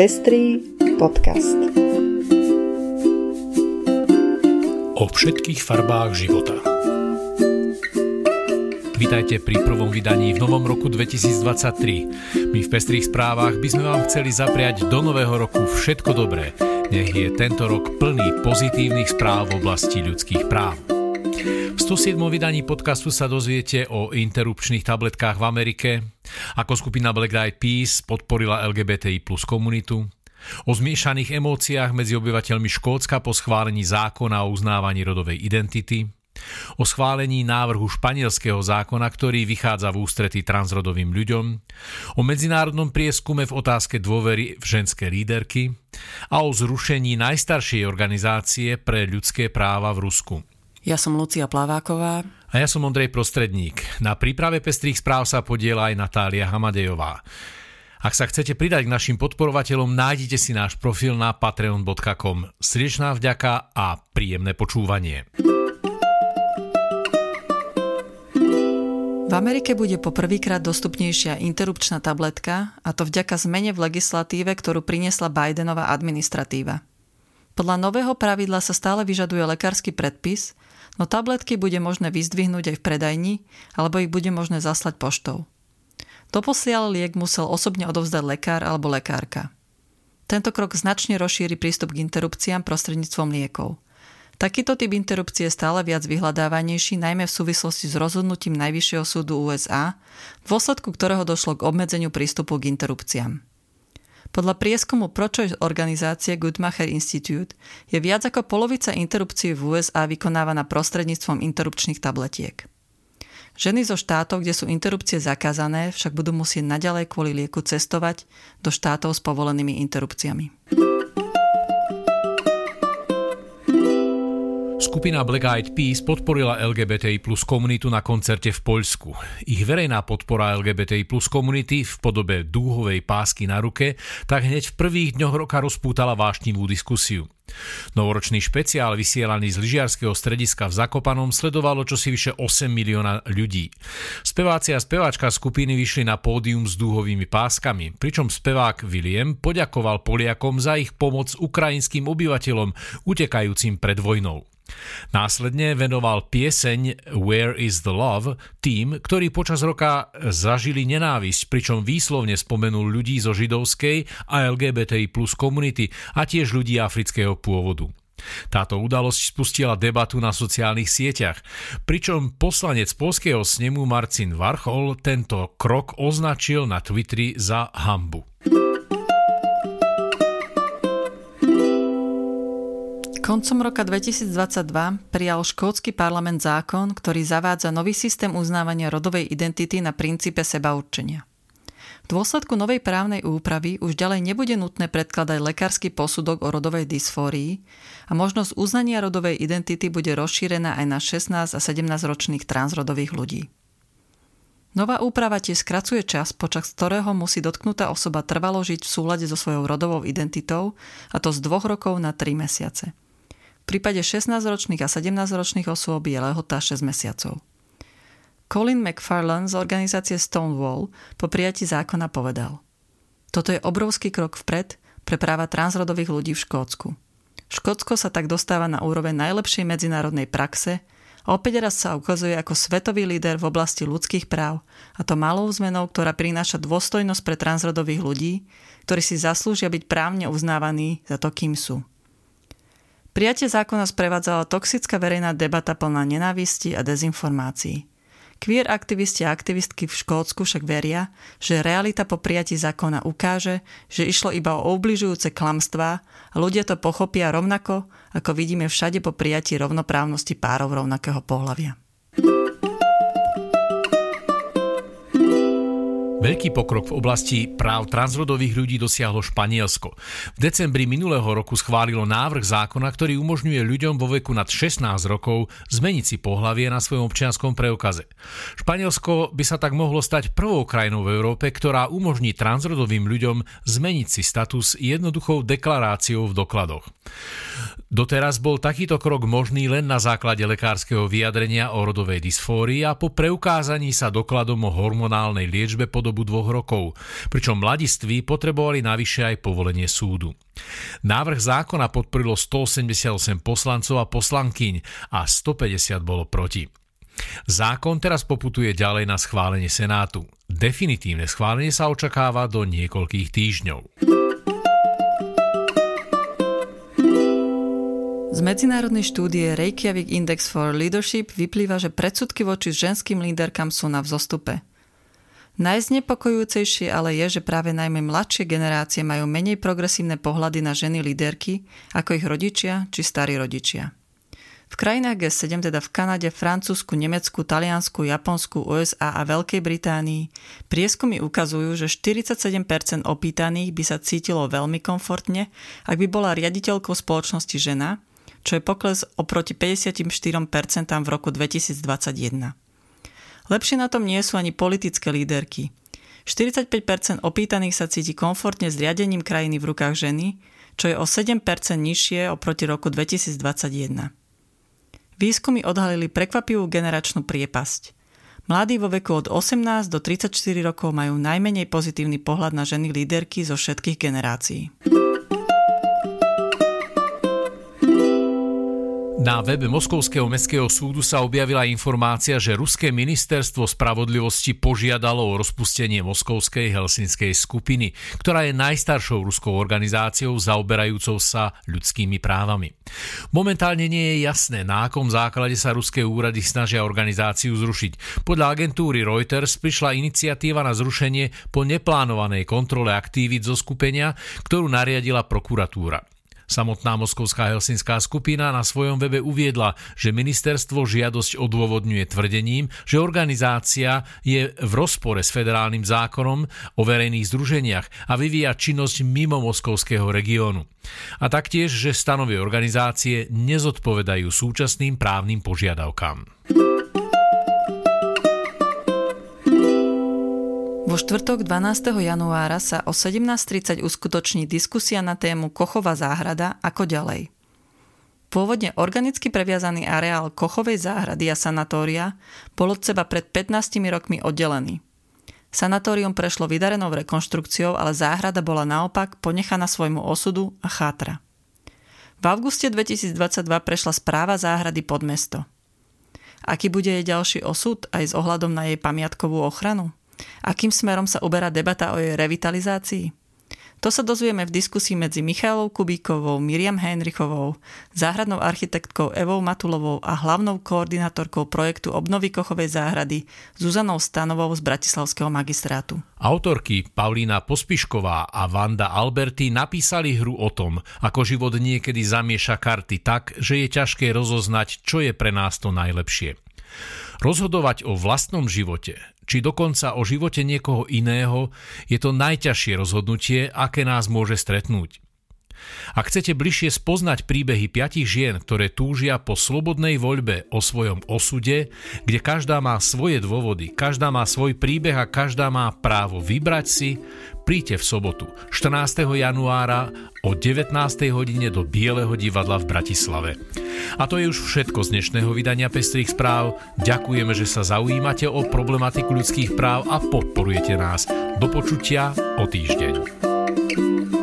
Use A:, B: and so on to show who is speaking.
A: Pestrý podcast.
B: O všetkých farbách života. Vítajte pri prvom vydaní v novom roku 2023. My v Pestrých správach by sme vám chceli zapriať do nového roku všetko dobré. Nech je tento rok plný pozitívnych správ v oblasti ľudských práv. V 107. vydaní podcastu sa dozviete o interrupčných tabletkách v Amerike, ako skupina Black Eyed Peas podporila LGBTI plus komunitu, o zmiešaných emóciách medzi obyvateľmi Škótska po schválení zákona o uznávaní rodovej identity, o schválení návrhu španielského zákona, ktorý vychádza v ústretí transrodovým ľuďom, o medzinárodnom prieskume v otázke dôvery v ženské líderky a o zrušení najstaršej organizácie pre ľudské práva v Rusku.
C: Ja som Lucia Plaváková.
B: A ja som Ondrej Prostredník. Na príprave pestrých správ sa podiela aj Natália Hamadejová. Ak sa chcete pridať k našim podporovateľom, nájdite si náš profil na patreon.com. Srdečná vďaka a príjemné počúvanie.
C: V Amerike bude poprvýkrát dostupnejšia interrupčná tabletka, a to vďaka zmene v legislatíve, ktorú priniesla Bidenová administratíva. Podľa nového pravidla sa stále vyžaduje lekársky predpis, no tabletky bude možné vyzdvihnúť aj v predajni, alebo ich bude možné zaslať poštou. Doposiaľ liek musel osobne odovzdať lekár alebo lekárka. Tento krok značne rozšíri prístup k interrupciám prostredníctvom liekov. Takýto typ interrupcie je stále viac vyhľadávanejší, najmä v súvislosti s rozhodnutím Najvyššieho súdu USA, v dôsledku ktorého došlo k obmedzeniu prístupu k interrupciám. Podľa prieskumu pro-choice organizácie Goodmacher Institute je viac ako polovica interrupcií v USA vykonávaná prostredníctvom interrupčných tabletiek. Ženy zo štátov, kde sú interrupcie zakázané, však budú musieť naďalej kvôli lieku cestovať do štátov s povolenými interrupciami.
B: Skupina Black Eyed Peas podporila LGBTI plus komunitu na koncerte v Poľsku. Ich verejná podpora LGBTI plus komunity v podobe dúhovej pásky na ruke tak hneď v prvých dňoch roka rozpútala vášnivú diskusiu. Novoročný špeciál vysielaný z lyžiarského strediska v Zakopanom sledovalo čosi vyše 8 milióna ľudí. Speváci a speváčka skupiny vyšli na pódium s dúhovými páskami, pričom spevák William poďakoval Poliakom za ich pomoc ukrajinským obyvateľom utekajúcim pred vojnou. Následne venoval pieseň Where is the Love tým, ktorí počas roka zažili nenávisť, pričom výslovne spomenul ľudí zo židovskej a LGBTI plus komunity a tiež ľudí afrického pôvodu. Táto udalosť spustila debatu na sociálnych sieťach, pričom poslanec polského snemu Marcin Varchol tento krok označil na Twitteri za hambu.
C: Koncom roka 2022 prijal škótsky parlament zákon, ktorý zavádza nový systém uznávania rodovej identity na princípe sebaurčenia. V dôsledku novej právnej úpravy už ďalej nebude nutné predkladať lekársky posudok o rodovej dysfórii a možnosť uznania rodovej identity bude rozšírená aj na 16 a 17 ročných transrodových ľudí. Nová úprava tiež skracuje čas, počas ktorého musí dotknutá osoba trvalo žiť v súlade so svojou rodovou identitou, a to z dvoch rokov na 3 mesiace. Prípade 16-ročných a 17-ročných osôb je lehota 6 mesiacov. Colin McFarlane z organizácie Stonewall po prijatí zákona povedal Toto je obrovský krok vpred pre práva transrodových ľudí v Škótsku. Škótsko sa tak dostáva na úroveň najlepšej medzinárodnej praxe a opäť raz sa ukazuje ako svetový líder v oblasti ľudských práv a to malou zmenou, ktorá prináša dôstojnosť pre transrodových ľudí, ktorí si zaslúžia byť právne uznávaní za to, kým sú. Prijatie zákona sprevádzala toxická verejná debata plná nenávisti a dezinformácií. Queer aktivisti a aktivistky v Škótsku však veria, že realita po prijatí zákona ukáže, že išlo iba o obližujúce klamstvá a ľudia to pochopia rovnako, ako vidíme všade po prijatí rovnoprávnosti párov rovnakého pohľavia.
B: Veľký pokrok v oblasti práv transrodových ľudí dosiahlo Španielsko. V decembri minulého roku schválilo návrh zákona, ktorý umožňuje ľuďom vo veku nad 16 rokov zmeniť si pohlavie na svojom občianskom preukaze. Španielsko by sa tak mohlo stať prvou krajinou v Európe, ktorá umožní transrodovým ľuďom zmeniť si status jednoduchou deklaráciou v dokladoch. Doteraz bol takýto krok možný len na základe lekárskeho vyjadrenia o rodovej dysfórii a po preukázaní sa dokladom o hormonálnej liečbe po dobu dvoch rokov, pričom mladiství potrebovali navyše aj povolenie súdu. Návrh zákona podporilo 188 poslancov a poslankyň a 150 bolo proti. Zákon teraz poputuje ďalej na schválenie Senátu. Definitívne schválenie sa očakáva do niekoľkých týždňov.
C: Z medzinárodnej štúdie Reykjavik Index for Leadership vyplýva, že predsudky voči ženským líderkám sú na vzostupe. Najznepokojujúcejšie ale je, že práve najmä mladšie generácie majú menej progresívne pohľady na ženy líderky ako ich rodičia či starí rodičia. V krajinách G7, teda v Kanade, Francúzsku, Nemecku, Taliansku, Japonsku, USA a Veľkej Británii, prieskumy ukazujú, že 47% opýtaných by sa cítilo veľmi komfortne, ak by bola riaditeľkou spoločnosti žena čo je pokles oproti 54% v roku 2021. Lepšie na tom nie sú ani politické líderky. 45% opýtaných sa cíti komfortne s riadením krajiny v rukách ženy, čo je o 7% nižšie oproti roku 2021. Výskumy odhalili prekvapivú generačnú priepasť. Mladí vo veku od 18 do 34 rokov majú najmenej pozitívny pohľad na ženy líderky zo všetkých generácií.
B: Na webe Moskovského mestského súdu sa objavila informácia, že Ruské ministerstvo spravodlivosti požiadalo o rozpustenie Moskovskej helsinskej skupiny, ktorá je najstaršou ruskou organizáciou zaoberajúcou sa ľudskými právami. Momentálne nie je jasné, na akom základe sa ruské úrady snažia organizáciu zrušiť. Podľa agentúry Reuters prišla iniciatíva na zrušenie po neplánovanej kontrole aktivít zo skupenia, ktorú nariadila prokuratúra. Samotná moskovská helsinská skupina na svojom webe uviedla, že ministerstvo žiadosť odôvodňuje tvrdením, že organizácia je v rozpore s federálnym zákonom o verejných združeniach a vyvíja činnosť mimo moskovského regiónu. A taktiež, že stanovy organizácie nezodpovedajú súčasným právnym požiadavkám.
C: Vo štvrtok 12. januára sa o 17.30 uskutoční diskusia na tému Kochová záhrada ako ďalej. Pôvodne organicky previazaný areál Kochovej záhrady a sanatória bol od seba pred 15 rokmi oddelený. Sanatórium prešlo vydarenou rekonštrukciou, ale záhrada bola naopak ponechaná svojmu osudu a chátra. V auguste 2022 prešla správa záhrady pod mesto. Aký bude jej ďalší osud aj s ohľadom na jej pamiatkovú ochranu? Akým smerom sa uberá debata o jej revitalizácii? To sa dozvieme v diskusii medzi Michailou Kubíkovou, Miriam Heinrichovou, záhradnou architektkou Evou Matulovou a hlavnou koordinátorkou projektu obnovy Kochovej záhrady Zuzanou Stanovou z Bratislavského magistrátu.
B: Autorky Paulína Pospišková a Vanda Alberti napísali hru o tom, ako život niekedy zamieša karty tak, že je ťažké rozoznať, čo je pre nás to najlepšie. Rozhodovať o vlastnom živote, či dokonca o živote niekoho iného, je to najťažšie rozhodnutie, aké nás môže stretnúť. Ak chcete bližšie spoznať príbehy piatich žien, ktoré túžia po slobodnej voľbe o svojom osude, kde každá má svoje dôvody, každá má svoj príbeh a každá má právo vybrať si, príďte v sobotu 14. januára o 19. hodine do Bieleho divadla v Bratislave. A to je už všetko z dnešného vydania Pestrých správ. Ďakujeme, že sa zaujímate o problematiku ľudských práv a podporujete nás. Do počutia o týždeň.